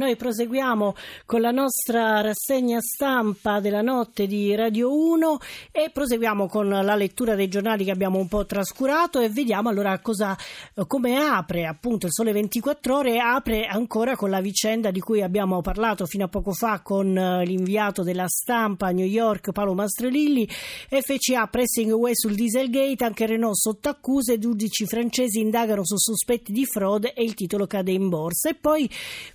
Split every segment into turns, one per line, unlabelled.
Noi proseguiamo con la nostra rassegna stampa della notte di Radio 1 e proseguiamo con la lettura dei giornali che abbiamo un po' trascurato e vediamo allora cosa, come apre appunto il Sole 24 Ore, apre ancora con la vicenda di cui abbiamo parlato fino a poco fa con eh, l'inviato della stampa a New York Paolo Mastrolilli, FCA pressing away sul Dieselgate, anche Renault sotto accuse, giudici francesi indagano su sospetti di frode e il titolo cade in borsa. E poi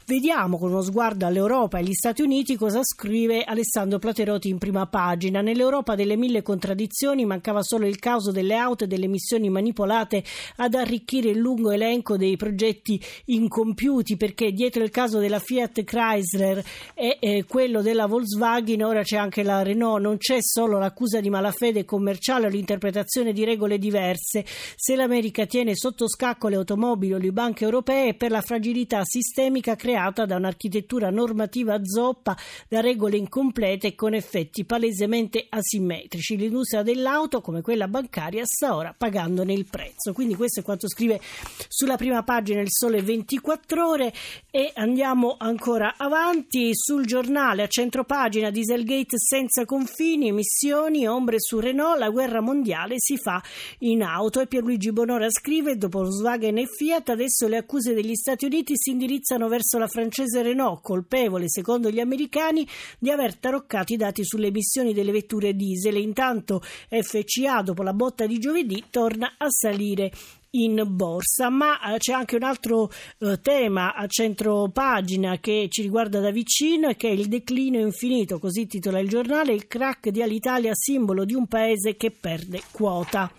vediamo Guardiamo con uno sguardo all'Europa e agli Stati Uniti cosa scrive Alessandro Platerotti in prima pagina. Nell'Europa delle mille contraddizioni mancava solo il caso delle auto e delle missioni manipolate ad arricchire il lungo elenco dei progetti incompiuti perché dietro il caso della Fiat Chrysler e eh, quello della Volkswagen ora c'è anche la Renault. Non c'è solo l'accusa di malafede commerciale o l'interpretazione di regole diverse. Se l'America tiene sotto scacco le automobili o le banche europee è per la fragilità sistemica creata da una un'architettura normativa zoppa da regole incomplete e con effetti palesemente asimmetrici. L'industria dell'auto, come quella bancaria, sta ora pagandone il prezzo. Quindi questo è quanto scrive sulla prima pagina il Sole 24 Ore e andiamo ancora avanti sul giornale a centropagina Dieselgate senza confini, emissioni, ombre su Renault, la guerra mondiale si fa in auto e Pierluigi Bonora scrive dopo Volkswagen e Fiat adesso le accuse degli Stati Uniti si indirizzano verso la francese Renault, colpevole secondo gli americani di aver taroccato i dati sulle emissioni delle vetture diesel. Intanto FCA, dopo la botta di giovedì, torna a salire in borsa, ma eh, c'è anche un altro eh, tema a centro pagina che ci riguarda da vicino che è il declino infinito, così titola il giornale, il crack di Alitalia, simbolo di un paese che perde quota.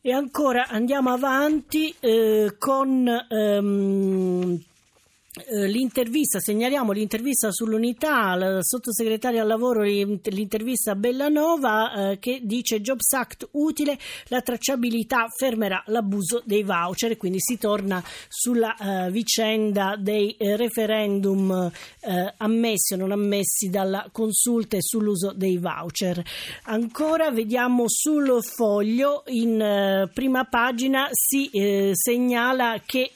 E ancora andiamo avanti eh, con ehm, eh, l'intervista, segnaliamo l'intervista sull'unità, al sottosegretario al lavoro, l'intervista a Bellanova eh, che dice Jobs Act utile, la tracciabilità fermerà l'abuso dei voucher, quindi si torna sulla eh, vicenda dei eh, referendum eh, ammessi o non ammessi dalla consulta e sull'uso dei voucher. Ancora vediamo sul foglio in eh, prima pagina si segnala che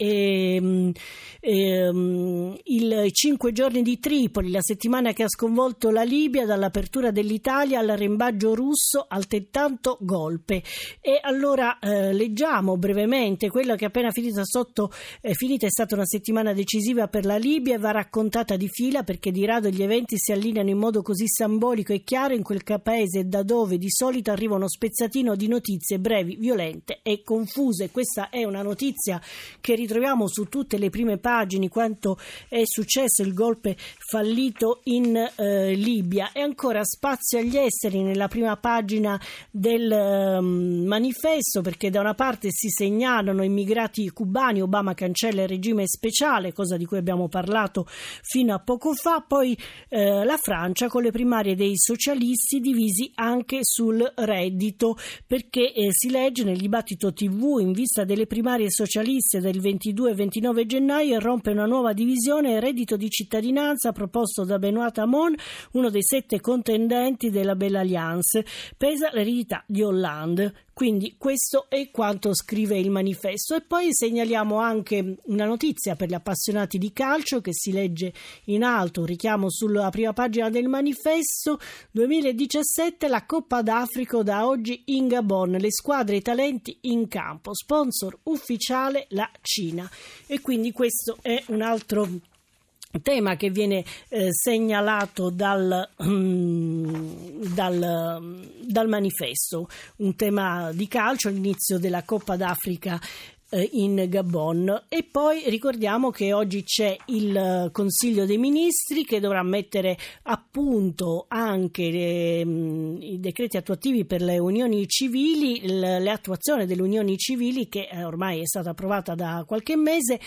ehm, il cinque giorni di Tripoli, la settimana che ha sconvolto la Libia dall'apertura dell'Italia all'arrembaggio russo, altrettanto golpe. E allora eh, leggiamo brevemente quello che appena finita sotto è finita è stata una settimana decisiva per la Libia e va raccontata di fila perché di rado gli eventi si allineano in modo così simbolico e chiaro in quel paese da dove di solito arriva uno spezzatino di notizie brevi, violente e confuse. Questa è una notizia che ritroviamo su tutte le prime pagine quanto è successo il golpe fallito in eh, Libia. E ancora spazio agli esteri nella prima pagina del um, manifesto perché da una parte si segnalano immigrati cubani, Obama cancella il regime speciale, cosa di cui abbiamo parlato fino a poco fa, poi eh, la Francia con le primarie dei socialisti divisi anche sul reddito perché eh, si legge nel dibattito TV in vista delle primarie socialiste del 22 e 29 gennaio e rompe una nuova divisione Costituzione e reddito di cittadinanza proposto da Benoît Hamon, uno dei sette contendenti della Bella Alliance. Pesa l'eredità di Hollande. Quindi questo è quanto scrive il manifesto. E poi segnaliamo anche una notizia per gli appassionati di calcio che si legge in alto, un richiamo sulla prima pagina del manifesto. 2017 la Coppa d'Africa da oggi in Gabon, le squadre e i talenti in campo, sponsor ufficiale la Cina. E quindi questo è un altro tema che viene eh, segnalato dal, mm, dal, dal, manifesto, un tema di calcio all'inizio della Coppa d'Africa eh, in Gabon. E poi ricordiamo che oggi c'è il eh, Consiglio dei Ministri che dovrà mettere a punto anche le, mm, i decreti attuativi per le unioni civili, l'attuazione delle unioni civili che eh, ormai è stata approvata da qualche mese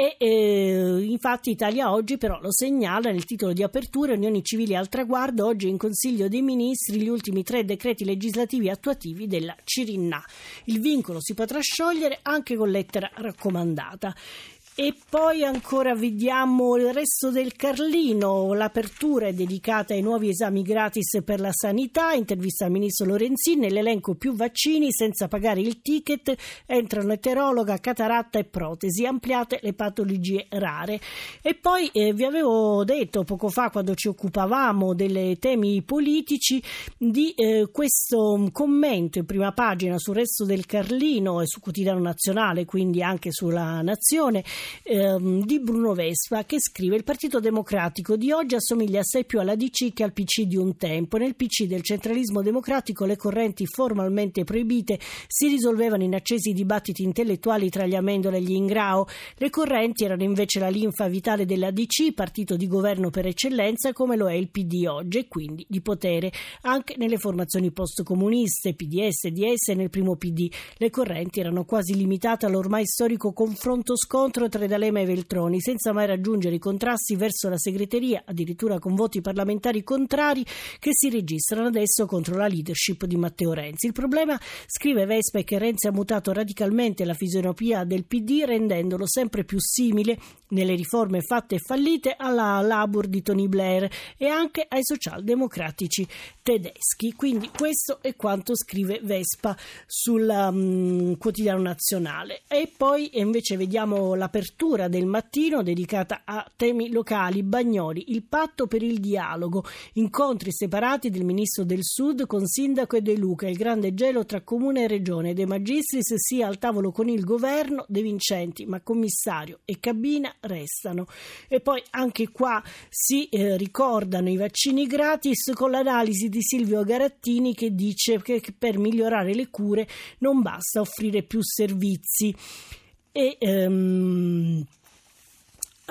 e eh, infatti Italia oggi però lo segnala nel titolo di apertura Unioni civili al traguardo, oggi in Consiglio dei Ministri gli ultimi tre decreti legislativi attuativi della Cirinna. Il vincolo si potrà sciogliere anche con lettera raccomandata. E poi ancora vediamo il resto del Carlino, l'apertura è dedicata ai nuovi esami gratis per la sanità, intervista al ministro Lorenzini, nell'elenco più vaccini senza pagare il ticket, entrano eterologa, cataratta e protesi, ampliate le patologie rare. E poi eh, vi avevo detto poco fa quando ci occupavamo dei temi politici di eh, questo commento in prima pagina sul resto del Carlino e su Quotidiano Nazionale, quindi anche sulla Nazione ehm, di Bruno Vespa che scrive il Partito Democratico di oggi assomiglia assai più alla DC che al PC di un tempo. Nel PC del centralismo democratico le correnti formalmente proibite si risolvevano in accesi dibattiti intellettuali tra gli Amendola e gli Ingrao. Le correnti erano invece la linfa vitale della DC, partito di governo per eccellenza come lo è il PD oggi e quindi di potere anche nelle formazioni postcomuniste, PDS, DS e nel primo PD. Le correnti erano quasi limitate all'ormai storico confronto-scontro tra D'Alema e Veltroni, senza mai raggiungere i contrasti verso la segreteria, addirittura con voti parlamentari contrari che si registrano adesso contro la leadership di Matteo Renzi. Il problema, scrive Vespa, è che Renzi ha mutato radicalmente la fisionomia del PD, rendendolo sempre più simile nelle riforme fatte e fallite alla Labour di Tony Blair e anche ai socialdemocratici tedeschi. Quindi questo è quanto scrive Vespa sul um, quotidiano nazionale. E poi invece vediamo l'apertura del mattino dedicata a temi locali. Bagnoli, il patto per il dialogo, incontri separati del ministro del Sud con sindaco e De Luca, il grande gelo tra comune e regione, De Magistris sia al tavolo con il governo, De Vincenti, ma commissario e cabina restano. E poi anche qua si eh, ricordano i vaccini gratis con l'analisi di Silvio Garattini che dice che per migliorare le cure non basta offrire più servizi. E, um,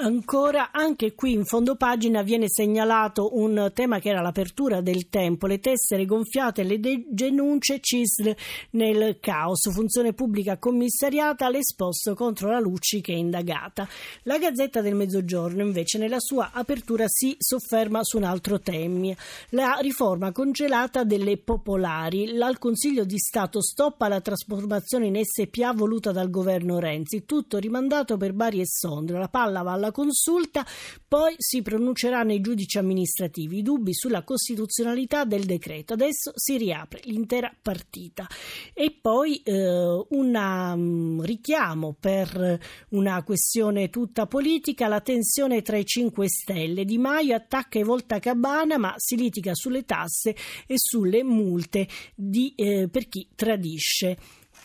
Ancora, anche qui in fondo pagina viene segnalato un tema che era l'apertura del tempo, le tessere gonfiate, le denunce CISL nel caos, funzione pubblica commissariata, l'esposto contro la Lucci che è indagata. La Gazzetta del Mezzogiorno invece nella sua apertura si sofferma su un altro tema, la riforma congelata delle popolari. Al Consiglio di Stato stoppa la trasformazione in SPA voluta dal governo Renzi, tutto rimandato per Bari e Sondrio, la palla va alla alla consulta, poi si pronunceranno i giudici amministrativi. I dubbi sulla costituzionalità del decreto. Adesso si riapre l'intera partita. E poi eh, un um, richiamo per una questione tutta politica, la tensione tra i 5 Stelle. Di Maio attacca e volta Cabana, ma si litiga sulle tasse e sulle multe di, eh, per chi tradisce.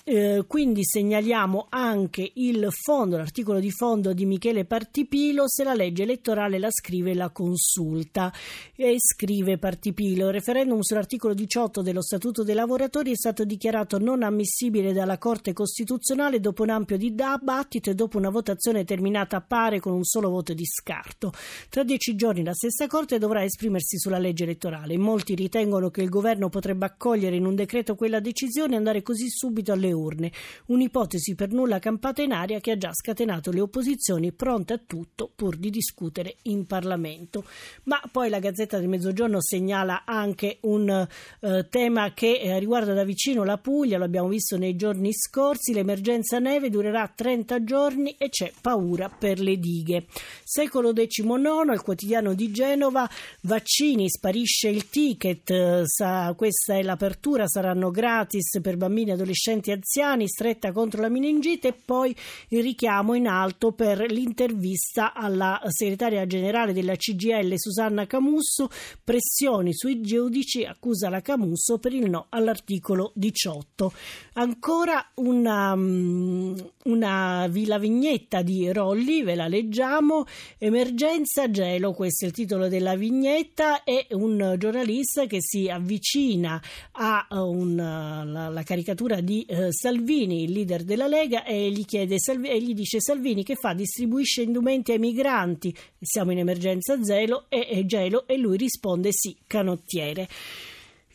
Eh, quindi segnaliamo anche il fondo, l'articolo di fondo di Michele Partipilo, se la legge elettorale la scrive la consulta. E scrive Partipilo, il referendum sull'articolo 18 dello Statuto dei lavoratori è stato dichiarato non ammissibile dalla Corte Costituzionale dopo un ampio dibattito e dopo una votazione terminata a pare con un solo voto di scarto. Tra dieci giorni la stessa Corte dovrà esprimersi sulla legge elettorale. Molti ritengono che il governo potrebbe accogliere in un decreto quella decisione e andare così subito alle urne. Un'ipotesi per nulla campata in aria che ha già scatenato le opposizioni pronte a tutto pur di discutere in Parlamento. Ma poi la Gazzetta del Mezzogiorno segnala anche un eh, tema che eh, riguarda da vicino la Puglia, lo abbiamo visto nei giorni scorsi, l'emergenza neve durerà 30 giorni e c'è paura per le dighe. Secolo XIX, il quotidiano di Genova, vaccini, sparisce il ticket, eh, sa, questa è l'apertura, saranno gratis per bambini, adolescenti e anziani, stretta contro la meningite e poi il richiamo in alto per l'intervista alla segretaria generale della CGL Susanna Camusso, pressioni sui giudici, accusa la Camusso per il no all'articolo 18. Ancora una, mm, una la vignetta di Rolli, ve la leggiamo, emergenza gelo, questo è il titolo della vignetta, è un giornalista che si avvicina alla caricatura di eh, Salvini, il leader della Lega, e gli, chiede, e gli dice Salvini che fa? Distribuisce indumenti ai migranti, siamo in emergenza zelo e, e gelo e lui risponde sì, canottiere.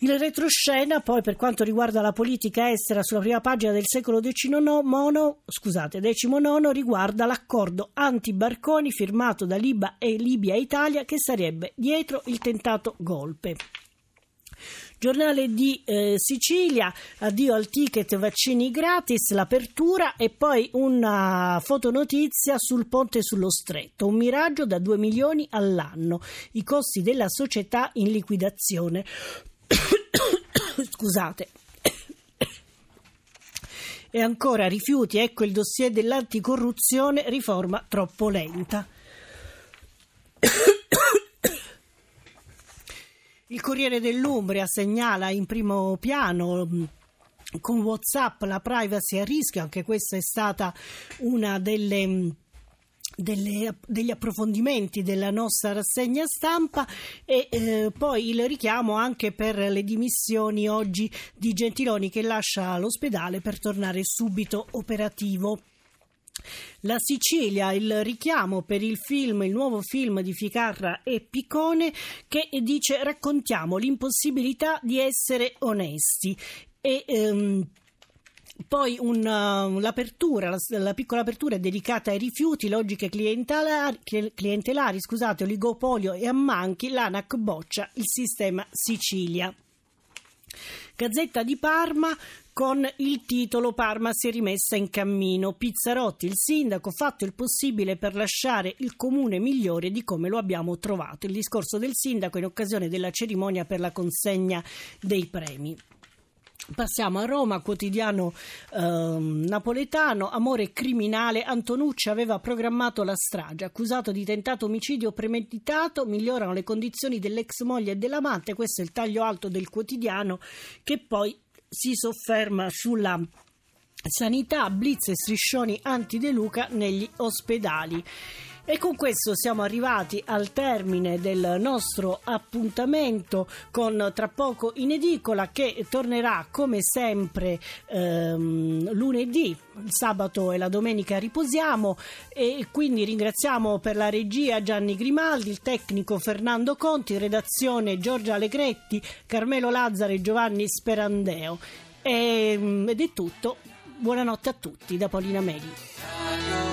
Il retroscena, poi, per quanto riguarda la politica estera sulla prima pagina del secolo XIX, scusate, riguarda l'accordo anti-barconi firmato da Libia e Italia che sarebbe dietro il tentato golpe. Giornale di eh, Sicilia, addio al ticket vaccini gratis, l'apertura e poi una fotonotizia sul ponte sullo stretto, un miraggio da 2 milioni all'anno, i costi della società in liquidazione. Scusate. E ancora rifiuti, ecco il dossier dell'anticorruzione, riforma troppo lenta. Il Corriere dell'Umbria segnala in primo piano con WhatsApp la privacy a rischio, anche questa è stata una delle delle, degli approfondimenti della nostra rassegna stampa e eh, poi il richiamo anche per le dimissioni oggi di Gentiloni che lascia l'ospedale per tornare subito operativo. La Sicilia, il richiamo per il film, il nuovo film di Ficarra e Piccone che dice raccontiamo l'impossibilità di essere onesti e ehm, poi una, l'apertura, la, la, piccola apertura è dedicata ai rifiuti, logiche clientelari, clientelari scusate, oligopolio e ammanchi, l'ANAC boccia il sistema Sicilia. Gazzetta di Parma con il titolo Parma si è rimessa in cammino. Pizzarotti, il sindaco, ha fatto il possibile per lasciare il comune migliore di come lo abbiamo trovato. Il discorso del sindaco in occasione della cerimonia per la consegna dei premi. Passiamo a Roma, quotidiano eh, napoletano, amore criminale, Antonucci aveva programmato la strage, accusato di tentato omicidio premeditato, migliorano le condizioni dell'ex moglie e dell'amante, questo è il taglio alto del quotidiano che poi si sofferma sulla sanità, blitz e striscioni anti-De Luca negli ospedali. E con questo siamo arrivati al termine del nostro appuntamento con tra poco in edicola che tornerà come sempre ehm, lunedì, il sabato e la domenica riposiamo e quindi ringraziamo per la regia Gianni Grimaldi, il tecnico Fernando Conti, redazione Giorgia Allegretti, Carmelo Lazzaro e Giovanni Sperandeo. E, ed è tutto. Buonanotte a tutti da Paolina Meli.